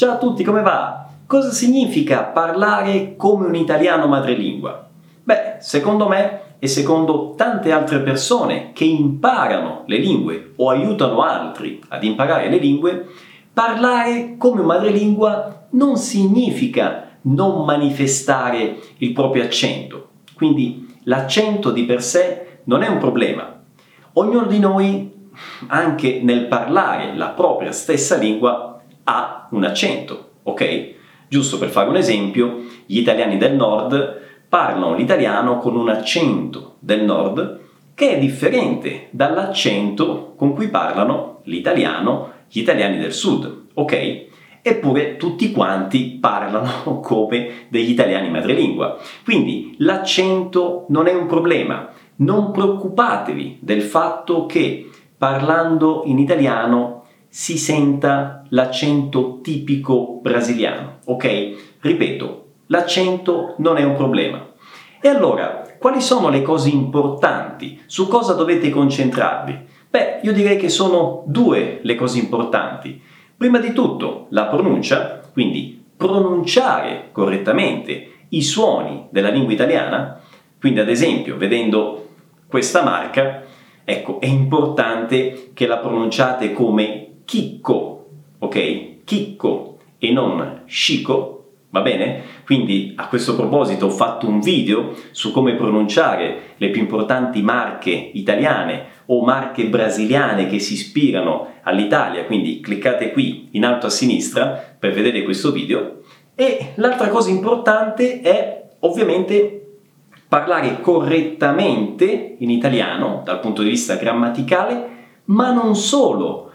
Ciao a tutti, come va? Cosa significa parlare come un italiano madrelingua? Beh, secondo me e secondo tante altre persone che imparano le lingue o aiutano altri ad imparare le lingue, parlare come madrelingua non significa non manifestare il proprio accento. Quindi l'accento di per sé non è un problema. Ognuno di noi, anche nel parlare la propria stessa lingua, ha un accento, ok? Giusto per fare un esempio, gli italiani del nord parlano l'italiano con un accento del nord che è differente dall'accento con cui parlano l'italiano gli italiani del sud, ok? Eppure tutti quanti parlano come degli italiani madrelingua. Quindi l'accento non è un problema. Non preoccupatevi del fatto che parlando in italiano si senta l'accento tipico brasiliano, ok? Ripeto, l'accento non è un problema. E allora, quali sono le cose importanti? Su cosa dovete concentrarvi? Beh, io direi che sono due le cose importanti. Prima di tutto la pronuncia, quindi pronunciare correttamente i suoni della lingua italiana, quindi ad esempio vedendo questa marca, ecco, è importante che la pronunciate come chicco, ok? Chicco e non scico, Va bene? Quindi a questo proposito ho fatto un video su come pronunciare le più importanti marche italiane o marche brasiliane che si ispirano all'Italia, quindi cliccate qui in alto a sinistra per vedere questo video. E l'altra cosa importante è ovviamente parlare correttamente in italiano dal punto di vista grammaticale, ma non solo.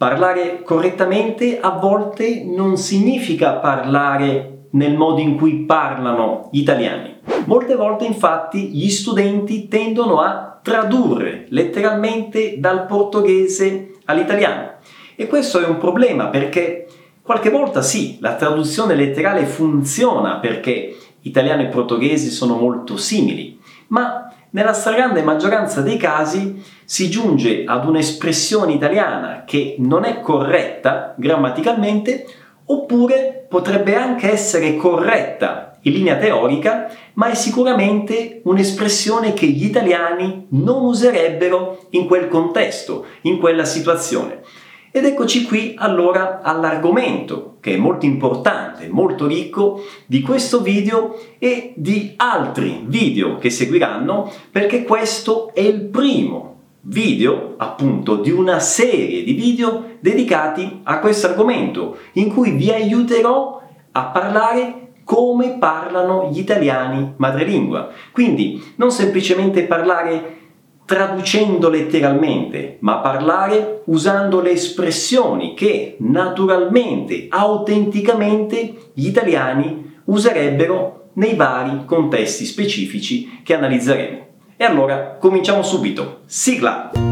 Parlare correttamente a volte non significa parlare nel modo in cui parlano gli italiani. Molte volte infatti gli studenti tendono a tradurre letteralmente dal portoghese all'italiano e questo è un problema perché qualche volta sì, la traduzione letterale funziona perché italiano e portoghese sono molto simili, ma nella stragrande maggioranza dei casi si giunge ad un'espressione italiana che non è corretta grammaticalmente oppure potrebbe anche essere corretta in linea teorica, ma è sicuramente un'espressione che gli italiani non userebbero in quel contesto, in quella situazione. Ed eccoci qui allora all'argomento che è molto importante, molto ricco di questo video e di altri video che seguiranno, perché questo è il primo video appunto di una serie di video dedicati a questo argomento in cui vi aiuterò a parlare come parlano gli italiani madrelingua. Quindi non semplicemente parlare traducendo letteralmente, ma parlare usando le espressioni che naturalmente, autenticamente gli italiani userebbero nei vari contesti specifici che analizzeremo. E allora cominciamo subito. Sigla!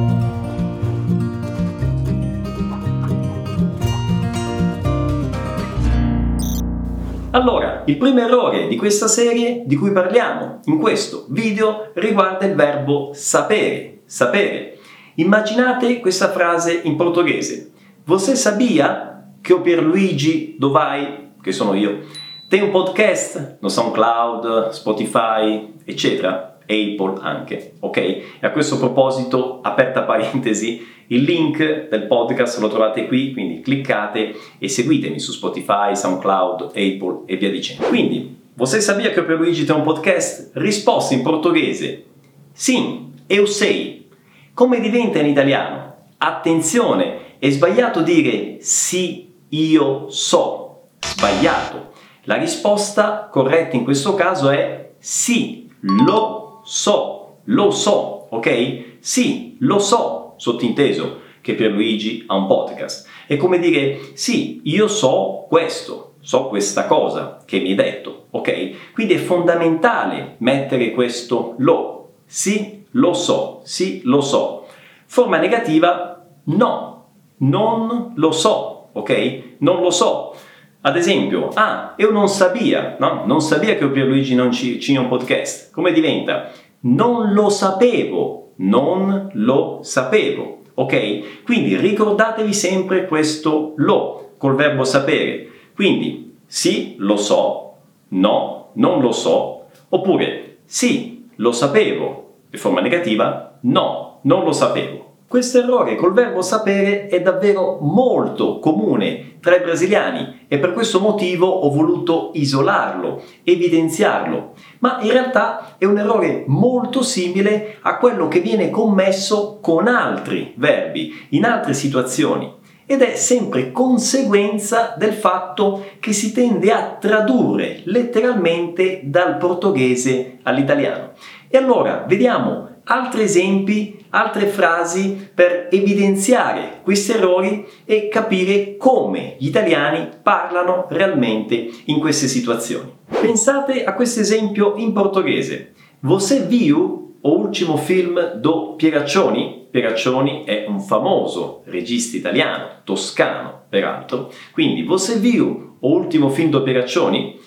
Allora, il primo errore di questa serie di cui parliamo in questo video riguarda il verbo sapere. Sapere. Immaginate questa frase in portoghese. Você sabia che o Pierluigi Dovai, che sono io, tem un podcast no SoundCloud, Spotify, eccetera? Apple anche, ok? E a questo proposito, aperta parentesi, il link del podcast lo trovate qui, quindi cliccate e seguitemi su Spotify, SoundCloud, Apple e via dicendo. Quindi, você sabia che per Luigi tem un podcast? Risposta in portoghese. Sim, eu sei. Come diventa in italiano? Attenzione, è sbagliato dire sì, io so. Sbagliato. La risposta corretta in questo caso è sì, lo so, lo so, ok? Sì, lo so, sottinteso, che Pierluigi ha un podcast. È come dire, sì, io so questo, so questa cosa che mi hai detto, ok? Quindi è fondamentale mettere questo lo. Sì, lo so, sì, lo so. Forma negativa, no, non lo so, ok? Non lo so. Ad esempio, ah, io non sabia, no? Non sabia che Pierluigi non ci, ci un podcast. Come diventa? Non lo sapevo, non lo sapevo, ok? Quindi ricordatevi sempre questo lo col verbo sapere. Quindi sì, lo so, no, non lo so, oppure sì, lo sapevo, in forma negativa, no, non lo sapevo. Questo errore col verbo sapere è davvero molto comune tra i brasiliani e per questo motivo ho voluto isolarlo, evidenziarlo, ma in realtà è un errore molto simile a quello che viene commesso con altri verbi, in altre situazioni ed è sempre conseguenza del fatto che si tende a tradurre letteralmente dal portoghese all'italiano. E allora vediamo altri esempi, altre frasi per evidenziare questi errori e capire come gli italiani parlano realmente in queste situazioni. Pensate a questo esempio in portoghese. Você viu o ultimo film do Pieraccioni? Pieraccioni è un famoso regista italiano, toscano peraltro. Quindi, você viu o ultimo film do Pieraccioni?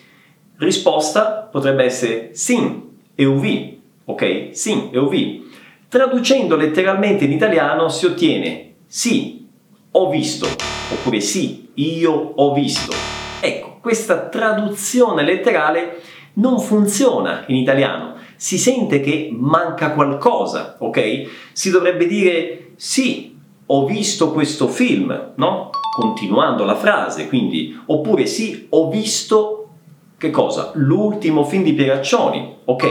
Risposta potrebbe essere sim, eu vi ok? Sim, eu vi. Traducendo letteralmente in italiano si ottiene sì, ho visto, oppure sì, io ho visto. Ecco, questa traduzione letterale non funziona in italiano. Si sente che manca qualcosa, ok? Si dovrebbe dire sì, ho visto questo film, no? Continuando la frase, quindi, oppure sì, ho visto che cosa? L'ultimo film di Pieraccioni, ok?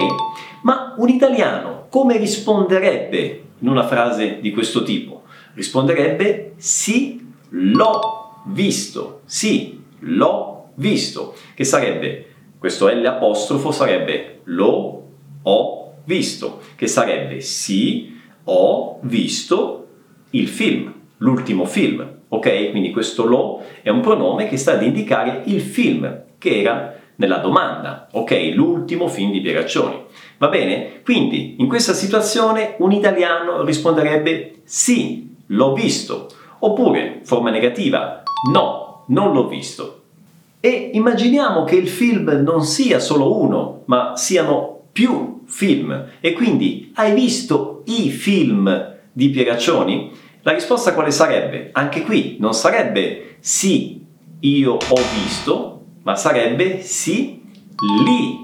Ma un italiano come risponderebbe in una frase di questo tipo? Risponderebbe sì, l'ho visto, sì, l'ho visto, che sarebbe, questo L apostrofo sarebbe lo ho visto, che sarebbe sì, ho visto il film, l'ultimo film, ok? Quindi questo lo è un pronome che sta ad indicare il film che era nella domanda, ok? L'ultimo film di Pieraccioni. Va bene? Quindi in questa situazione un italiano risponderebbe sì, l'ho visto, oppure forma negativa, no, non l'ho visto. E immaginiamo che il film non sia solo uno, ma siano più film. E quindi hai visto i film di Pieraccioni? La risposta quale sarebbe? Anche qui non sarebbe sì, io ho visto, ma sarebbe sì, li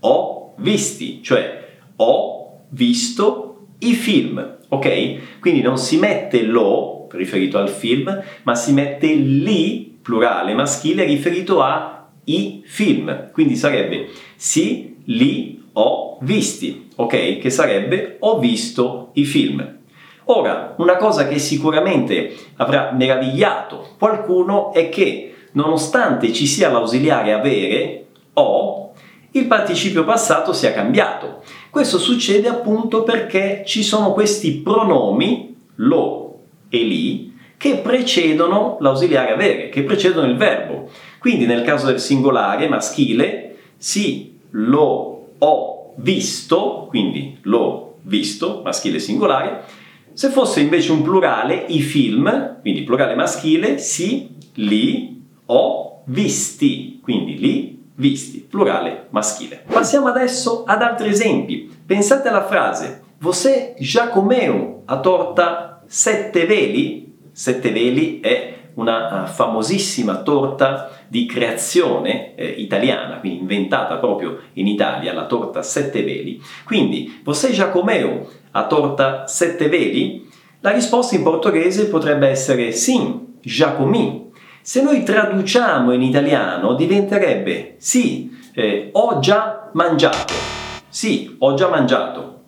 ho visti, cioè ho visto i film, ok? Quindi non si mette lo riferito al film, ma si mette li plurale maschile riferito a i film. Quindi sarebbe sì, li ho visti, ok? Che sarebbe ho visto i film. Ora, una cosa che sicuramente avrà meravigliato qualcuno è che nonostante ci sia l'ausiliare avere, o, il participio passato sia cambiato. Questo succede appunto perché ci sono questi pronomi, lo e li, che precedono l'ausiliare avere, che precedono il verbo. Quindi nel caso del singolare maschile, sì, lo ho visto, quindi l'ho visto, maschile singolare. Se fosse invece un plurale, i film, quindi plurale maschile, sì, li ho visti, quindi li visti, plurale maschile. Passiamo adesso ad altri esempi. Pensate alla frase Você já comeu a torta sette veli? Sette veli è una uh, famosissima torta di creazione eh, italiana, quindi inventata proprio in Italia, la torta sette veli. Quindi, você já comeu a torta sette veli? La risposta in portoghese potrebbe essere sim, já comi, se noi traduciamo in italiano diventerebbe sì, eh, ho già mangiato. Sì, ho già mangiato.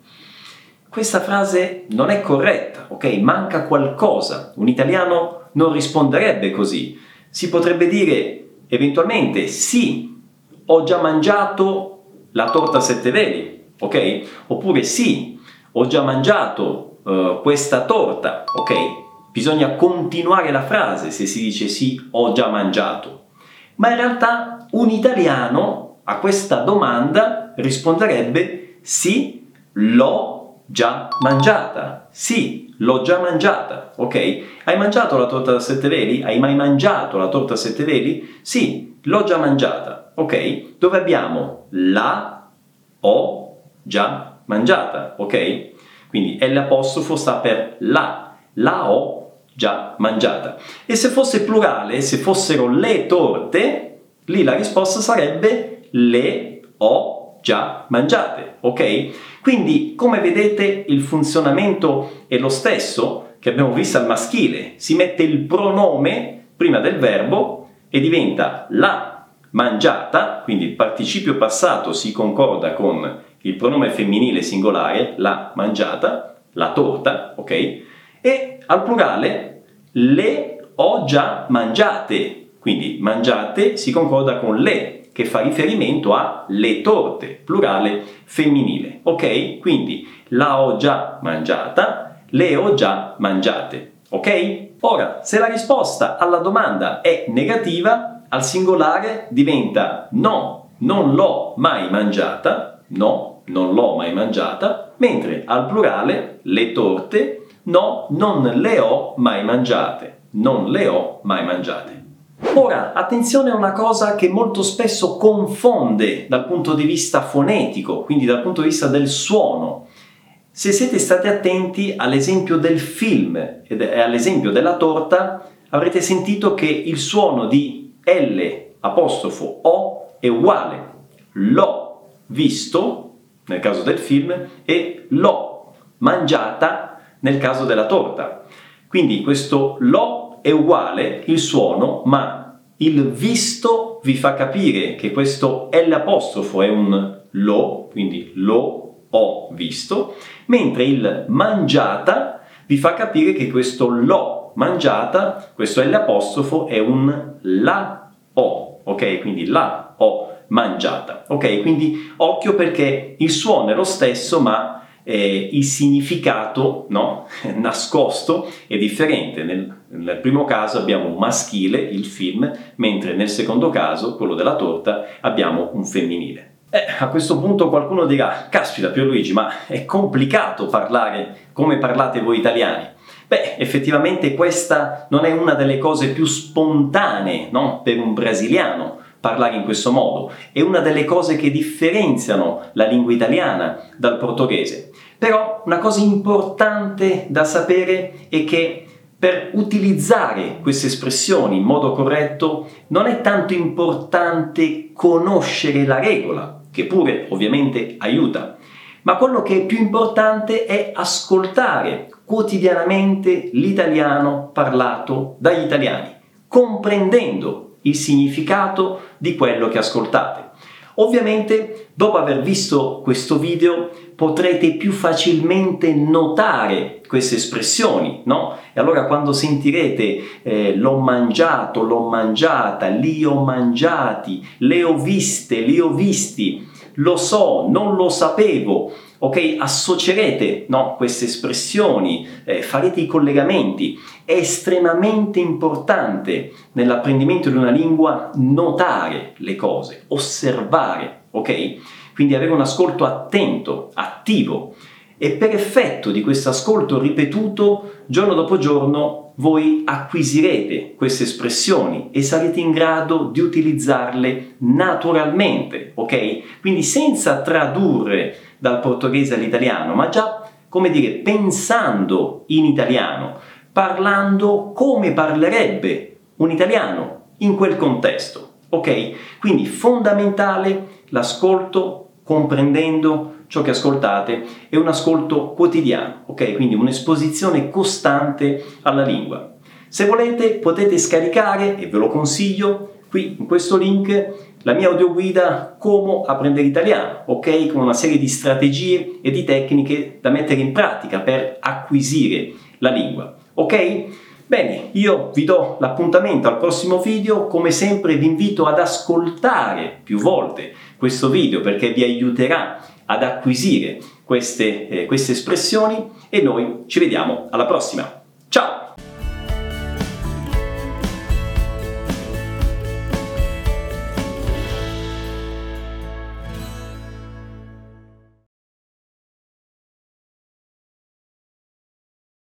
Questa frase non è corretta, ok? Manca qualcosa. Un italiano non risponderebbe così. Si potrebbe dire eventualmente sì, ho già mangiato la torta a sette veli, ok? Oppure sì, ho già mangiato uh, questa torta, ok? Bisogna continuare la frase se si dice sì, ho già mangiato. Ma in realtà un italiano a questa domanda risponderebbe sì, l'ho già mangiata. Sì, l'ho già mangiata. Ok? Hai mangiato la torta da sette veli? Hai mai mangiato la torta a sette veli? Sì, l'ho già mangiata. Ok? Dove abbiamo la ho già mangiata. Ok? Quindi l'apostrofo sta per la. La ho già mangiata. E se fosse plurale, se fossero le torte, Lì la risposta sarebbe le ho già mangiate, ok? Quindi, come vedete, il funzionamento è lo stesso che abbiamo visto al maschile. Si mette il pronome prima del verbo e diventa la mangiata, quindi il participio passato si concorda con il pronome femminile singolare, la mangiata, la torta, ok? E al plurale le ho già mangiate, quindi mangiate si concorda con le, che fa riferimento a le torte, plurale femminile. Ok? Quindi la ho già mangiata, le ho già mangiate. Ok? Ora, se la risposta alla domanda è negativa, al singolare diventa no, non l'ho mai mangiata, no, non l'ho mai mangiata, mentre al plurale le torte, no, non le ho mai mangiate, non le ho mai mangiate. Ora, attenzione a una cosa che molto spesso confonde dal punto di vista fonetico, quindi dal punto di vista del suono. Se siete stati attenti all'esempio del film e all'esempio della torta, avrete sentito che il suono di L apostrofo O è uguale. L'ho visto nel caso del film e l'ho mangiata nel caso della torta. Quindi questo l'ho è uguale il suono, ma il visto vi fa capire che questo L apostrofo è un lo, quindi lo ho visto, mentre il mangiata vi fa capire che questo lo mangiata, questo L apostrofo è un la ho, ok? Quindi la ho mangiata, ok? Quindi occhio perché il suono è lo stesso, ma eh, il significato no? nascosto è differente. Nel, nel, primo caso abbiamo un maschile, il film, mentre nel secondo caso, quello della torta, abbiamo un femminile. Eh, a questo punto qualcuno dirà, caspita Pierluigi, ma è complicato parlare come parlate voi italiani. Beh, effettivamente questa non è una delle cose più spontanee no? per un brasiliano parlare in questo modo, è una delle cose che differenziano la lingua italiana dal portoghese. Però una cosa importante da sapere è che per utilizzare queste espressioni in modo corretto non è tanto importante conoscere la regola, che pure ovviamente aiuta, ma quello che è più importante è ascoltare quotidianamente l'italiano parlato dagli italiani, comprendendo il significato di quello che ascoltate. Ovviamente, dopo aver visto questo video, potrete più facilmente notare queste espressioni, no? E allora quando sentirete eh, l'ho mangiato, l'ho mangiata, li ho mangiati, le ho viste, li ho visti, lo so, non lo sapevo, ok? Associerete no, queste espressioni, eh, farete i collegamenti. È estremamente importante nell'apprendimento di una lingua notare le cose, osservare, ok? Quindi avere un ascolto attento, attivo. E per effetto di questo ascolto ripetuto, giorno dopo giorno, voi acquisirete queste espressioni e sarete in grado di utilizzarle naturalmente, ok? Quindi senza tradurre dal portoghese all'italiano, ma già, come dire, pensando in italiano, parlando come parlerebbe un italiano in quel contesto. Ok? Quindi fondamentale l'ascolto comprendendo ciò che ascoltate è un ascolto quotidiano, ok? Quindi un'esposizione costante alla lingua. Se volete potete scaricare, e ve lo consiglio, qui in questo link la mia audioguida Come apprendere italiano, ok? Con una serie di strategie e di tecniche da mettere in pratica per acquisire la lingua, ok? Bene, io vi do l'appuntamento al prossimo video, come sempre vi invito ad ascoltare più volte questo video perché vi aiuterà ad acquisire queste, eh, queste espressioni e noi ci vediamo alla prossima.